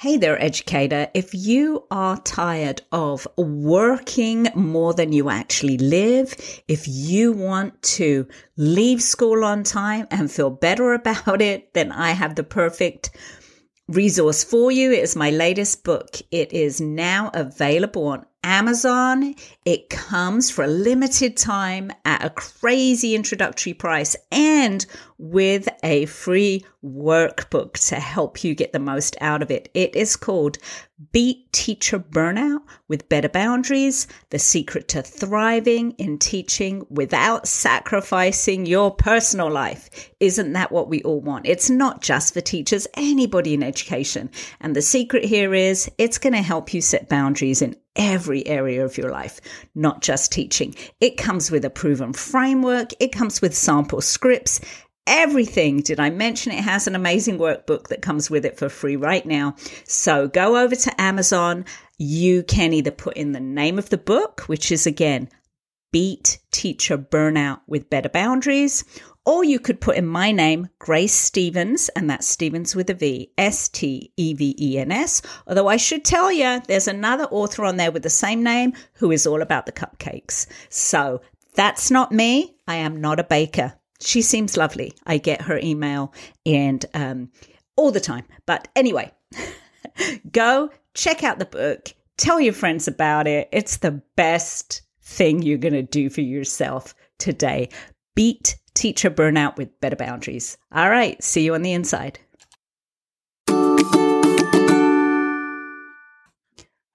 Hey there, educator. If you are tired of working more than you actually live, if you want to leave school on time and feel better about it, then I have the perfect resource for you. It is my latest book. It is now available on Amazon. It comes for a limited time at a crazy introductory price and with a free workbook to help you get the most out of it. It is called Beat Teacher Burnout with Better Boundaries The Secret to Thriving in Teaching Without Sacrificing Your Personal Life. Isn't that what we all want? It's not just for teachers, anybody in education. And the secret here is it's going to help you set boundaries in every area of your life, not just teaching. It comes with a proven framework, it comes with sample scripts. Everything. Did I mention it has an amazing workbook that comes with it for free right now? So go over to Amazon. You can either put in the name of the book, which is again, Beat Teacher Burnout with Better Boundaries, or you could put in my name, Grace Stevens, and that's Stevens with a V, S T E V E N S. Although I should tell you, there's another author on there with the same name who is all about the cupcakes. So that's not me. I am not a baker. She seems lovely. I get her email and um, all the time. But anyway, go check out the book, tell your friends about it. It's the best thing you're going to do for yourself today. Beat teacher burnout with better boundaries. All right, see you on the inside.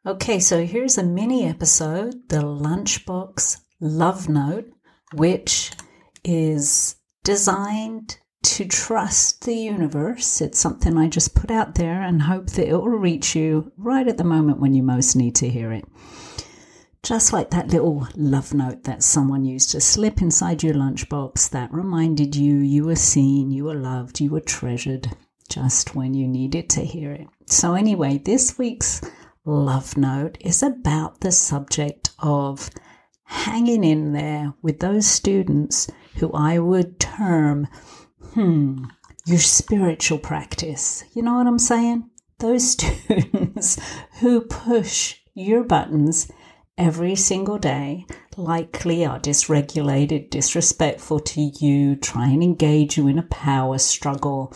Okay, so here's a mini episode the Lunchbox Love Note, which is designed to trust the universe. It's something I just put out there and hope that it will reach you right at the moment when you most need to hear it. Just like that little love note that someone used to slip inside your lunchbox that reminded you you were seen, you were loved, you were treasured just when you needed to hear it. So, anyway, this week's love note is about the subject of hanging in there with those students who I would term, hmm, your spiritual practice. You know what I'm saying? Those students who push your buttons every single day likely are dysregulated, disrespectful to you, try and engage you in a power struggle.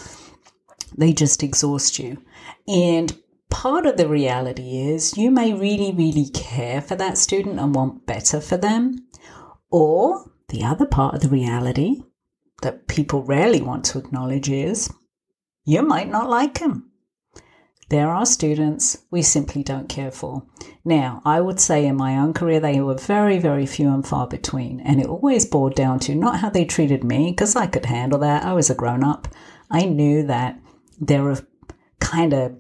They just exhaust you. And part of the reality is you may really, really care for that student and want better for them. Or the other part of the reality that people rarely want to acknowledge is you might not like them. There are students we simply don't care for. Now, I would say in my own career, they were very, very few and far between. And it always boiled down to not how they treated me, because I could handle that. I was a grown up. I knew that their kind of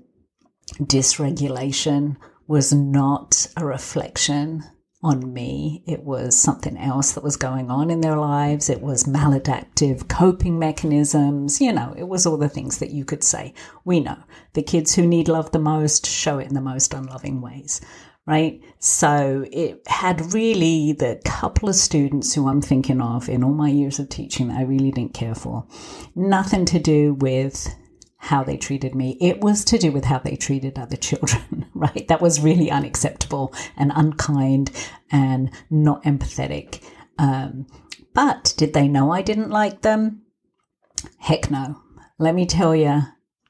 dysregulation was not a reflection on me. It was something else that was going on in their lives. It was maladaptive coping mechanisms. You know, it was all the things that you could say. We know the kids who need love the most show it in the most unloving ways. Right. So it had really the couple of students who I'm thinking of in all my years of teaching that I really didn't care for. Nothing to do with how they treated me. It was to do with how they treated other children, right? That was really unacceptable and unkind and not empathetic. Um, but did they know I didn't like them? Heck no. Let me tell you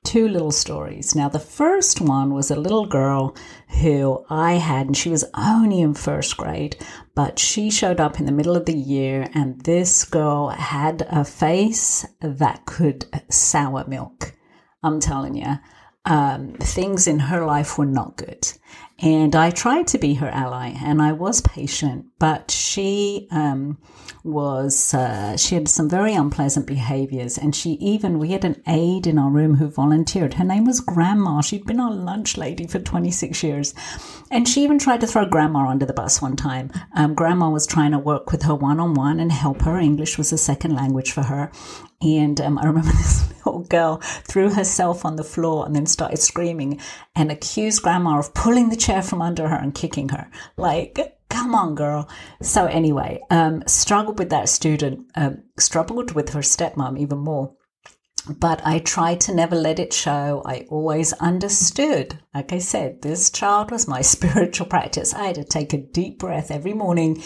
two little stories. Now, the first one was a little girl who I had, and she was only in first grade, but she showed up in the middle of the year, and this girl had a face that could sour milk. I'm telling you, um, things in her life were not good. And I tried to be her ally and I was patient, but she um, was, uh, she had some very unpleasant behaviors. And she even, we had an aide in our room who volunteered. Her name was Grandma. She'd been our lunch lady for 26 years. And she even tried to throw Grandma under the bus one time. Um, Grandma was trying to work with her one on one and help her. English was a second language for her. And um, I remember this little girl threw herself on the floor and then started screaming and accused grandma of pulling the chair from under her and kicking her. Like, come on, girl. So, anyway, um, struggled with that student, um, struggled with her stepmom even more. but I tried to never let it show. I always understood. Like I said, this child was my spiritual practice. I had to take a deep breath every morning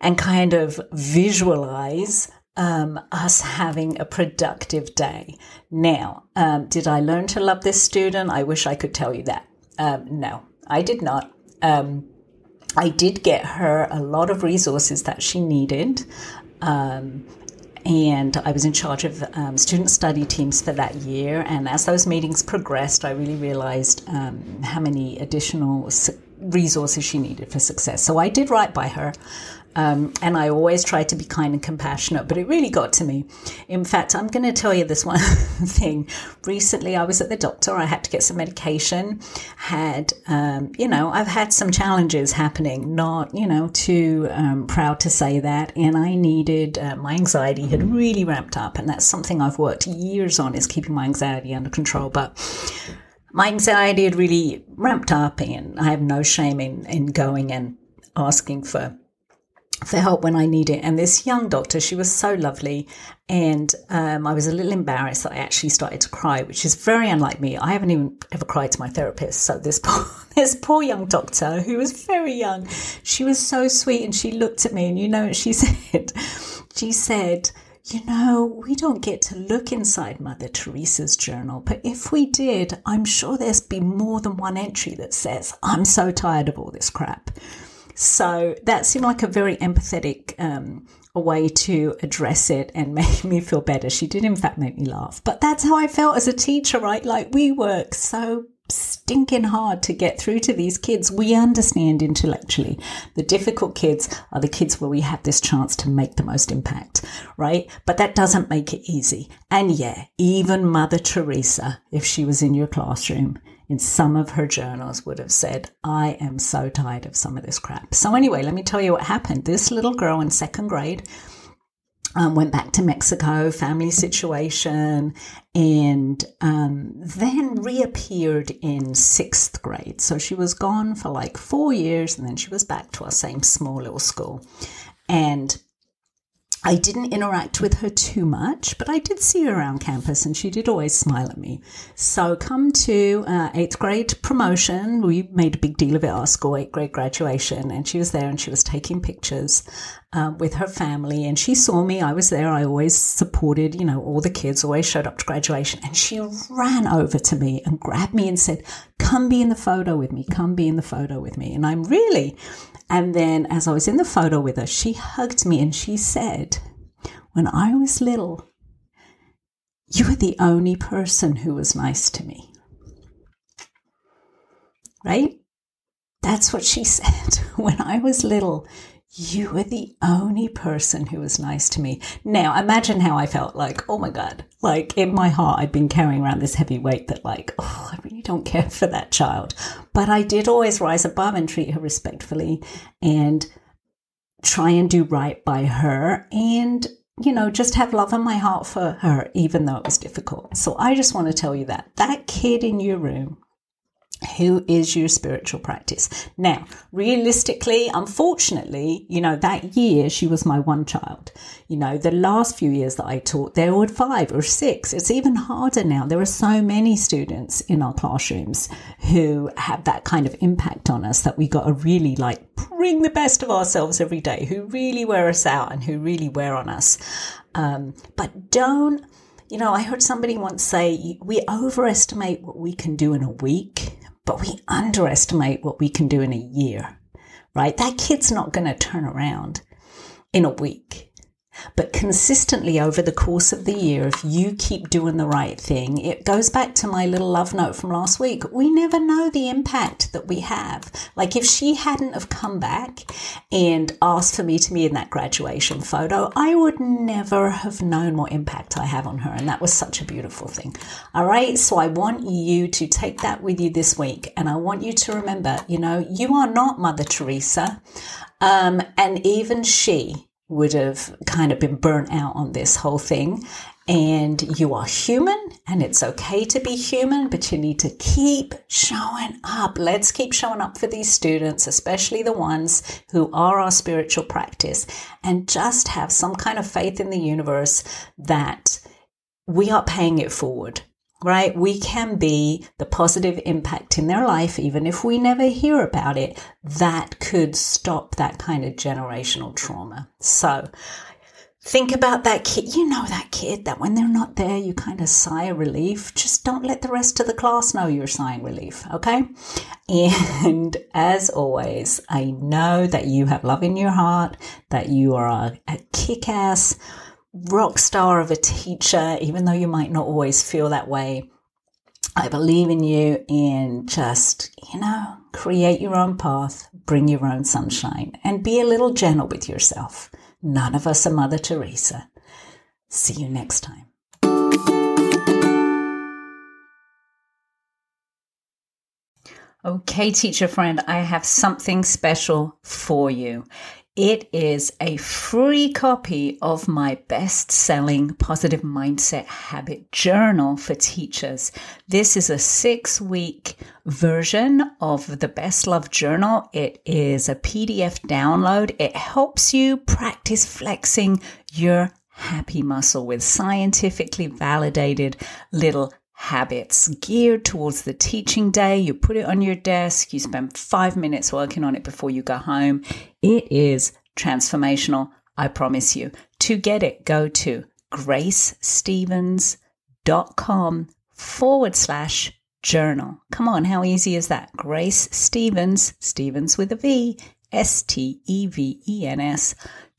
and kind of visualize um, us having a productive day. Now, um, did I learn to love this student? I wish I could tell you that. Um, no, I did not. Um, I did get her a lot of resources that she needed. Um, and I was in charge of um, student study teams for that year. And as those meetings progressed, I really realized um, how many additional resources she needed for success. So I did right by her. Um, and I always try to be kind and compassionate, but it really got to me. In fact, I'm going to tell you this one thing. Recently, I was at the doctor. I had to get some medication. Had, um, you know, I've had some challenges happening. Not, you know, too um, proud to say that. And I needed uh, my anxiety had really ramped up, and that's something I've worked years on is keeping my anxiety under control. But my anxiety had really ramped up, and I have no shame in in going and asking for for help when I need it. And this young doctor, she was so lovely. And um, I was a little embarrassed that I actually started to cry, which is very unlike me. I haven't even ever cried to my therapist. So this poor, this poor young doctor who was very young, she was so sweet. And she looked at me and you know what she said? She said, you know, we don't get to look inside Mother Teresa's journal, but if we did, I'm sure there's be more than one entry that says, I'm so tired of all this crap. So that seemed like a very empathetic um, way to address it and make me feel better. She did, in fact, make me laugh. But that's how I felt as a teacher, right? Like we work so stinking hard to get through to these kids. We understand intellectually. The difficult kids are the kids where we have this chance to make the most impact, right? But that doesn't make it easy. And yeah, even Mother Teresa, if she was in your classroom, in some of her journals would have said, I am so tired of some of this crap. So, anyway, let me tell you what happened. This little girl in second grade um, went back to Mexico, family situation, and um, then reappeared in sixth grade. So she was gone for like four years, and then she was back to our same small little school. And I didn't interact with her too much, but I did see her around campus and she did always smile at me. So, come to uh, eighth grade promotion, we made a big deal of it, our school eighth grade graduation, and she was there and she was taking pictures uh, with her family. And she saw me, I was there, I always supported, you know, all the kids, always showed up to graduation. And she ran over to me and grabbed me and said, Come be in the photo with me, come be in the photo with me. And I'm really, and then as I was in the photo with her, she hugged me and she said, When I was little, you were the only person who was nice to me. Right? That's what she said. When I was little, you were the only person who was nice to me. Now, imagine how I felt like, oh my God, like in my heart, I'd been carrying around this heavy weight that, like, oh, I really don't care for that child. But I did always rise above and treat her respectfully and try and do right by her and, you know, just have love in my heart for her, even though it was difficult. So I just want to tell you that that kid in your room who is your spiritual practice. Now, realistically, unfortunately, you know, that year she was my one child. You know, the last few years that I taught, there were five or six. It's even harder now. There are so many students in our classrooms who have that kind of impact on us that we got to really like bring the best of ourselves every day, who really wear us out and who really wear on us. Um, but don't you know, I heard somebody once say we overestimate what we can do in a week but we underestimate what we can do in a year, right? That kid's not going to turn around in a week. But consistently over the course of the year, if you keep doing the right thing, it goes back to my little love note from last week. We never know the impact that we have. Like if she hadn't have come back and asked for me to be in that graduation photo, I would never have known what impact I have on her. And that was such a beautiful thing. All right. So I want you to take that with you this week. And I want you to remember, you know, you are not Mother Teresa. Um, and even she would have kind of been burnt out on this whole thing. And you are human and it's okay to be human, but you need to keep showing up. Let's keep showing up for these students, especially the ones who are our spiritual practice, and just have some kind of faith in the universe that we are paying it forward right? We can be the positive impact in their life, even if we never hear about it, that could stop that kind of generational trauma. So think about that kid. You know that kid that when they're not there, you kind of sigh relief. Just don't let the rest of the class know you're sighing relief, okay? And as always, I know that you have love in your heart, that you are a, a kick ass rock star of a teacher, even though you might not always feel that way. I believe in you and just, you know, create your own path, bring your own sunshine, and be a little gentle with yourself. None of us are Mother Teresa. See you next time. Okay, teacher friend, I have something special for you. It is a free copy of my best selling positive mindset habit journal for teachers. This is a six week version of the best love journal. It is a PDF download. It helps you practice flexing your happy muscle with scientifically validated little habits geared towards the teaching day. You put it on your desk, you spend five minutes working on it before you go home. It is transformational, I promise you. To get it, go to gracestevens.com forward slash journal. Come on, how easy is that? Grace Stevens, Stevens with a V, S T E V E N S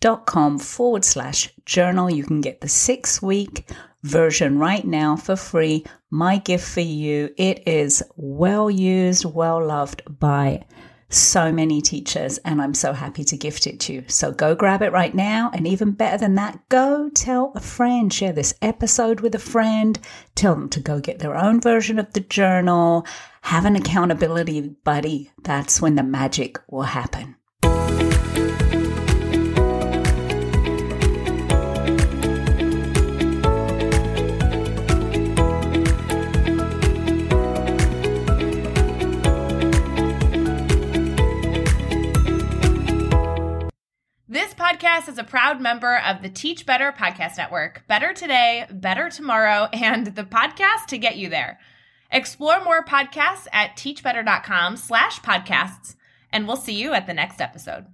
dot com forward slash journal. You can get the six week version right now for free. My gift for you. It is well used, well loved by so many teachers, and I'm so happy to gift it to you. So go grab it right now. And even better than that, go tell a friend, share this episode with a friend, tell them to go get their own version of the journal, have an accountability buddy. That's when the magic will happen. Is a proud member of the Teach Better Podcast Network. Better today, better tomorrow, and the podcast to get you there. Explore more podcasts at teachbetter.com slash podcasts, and we'll see you at the next episode.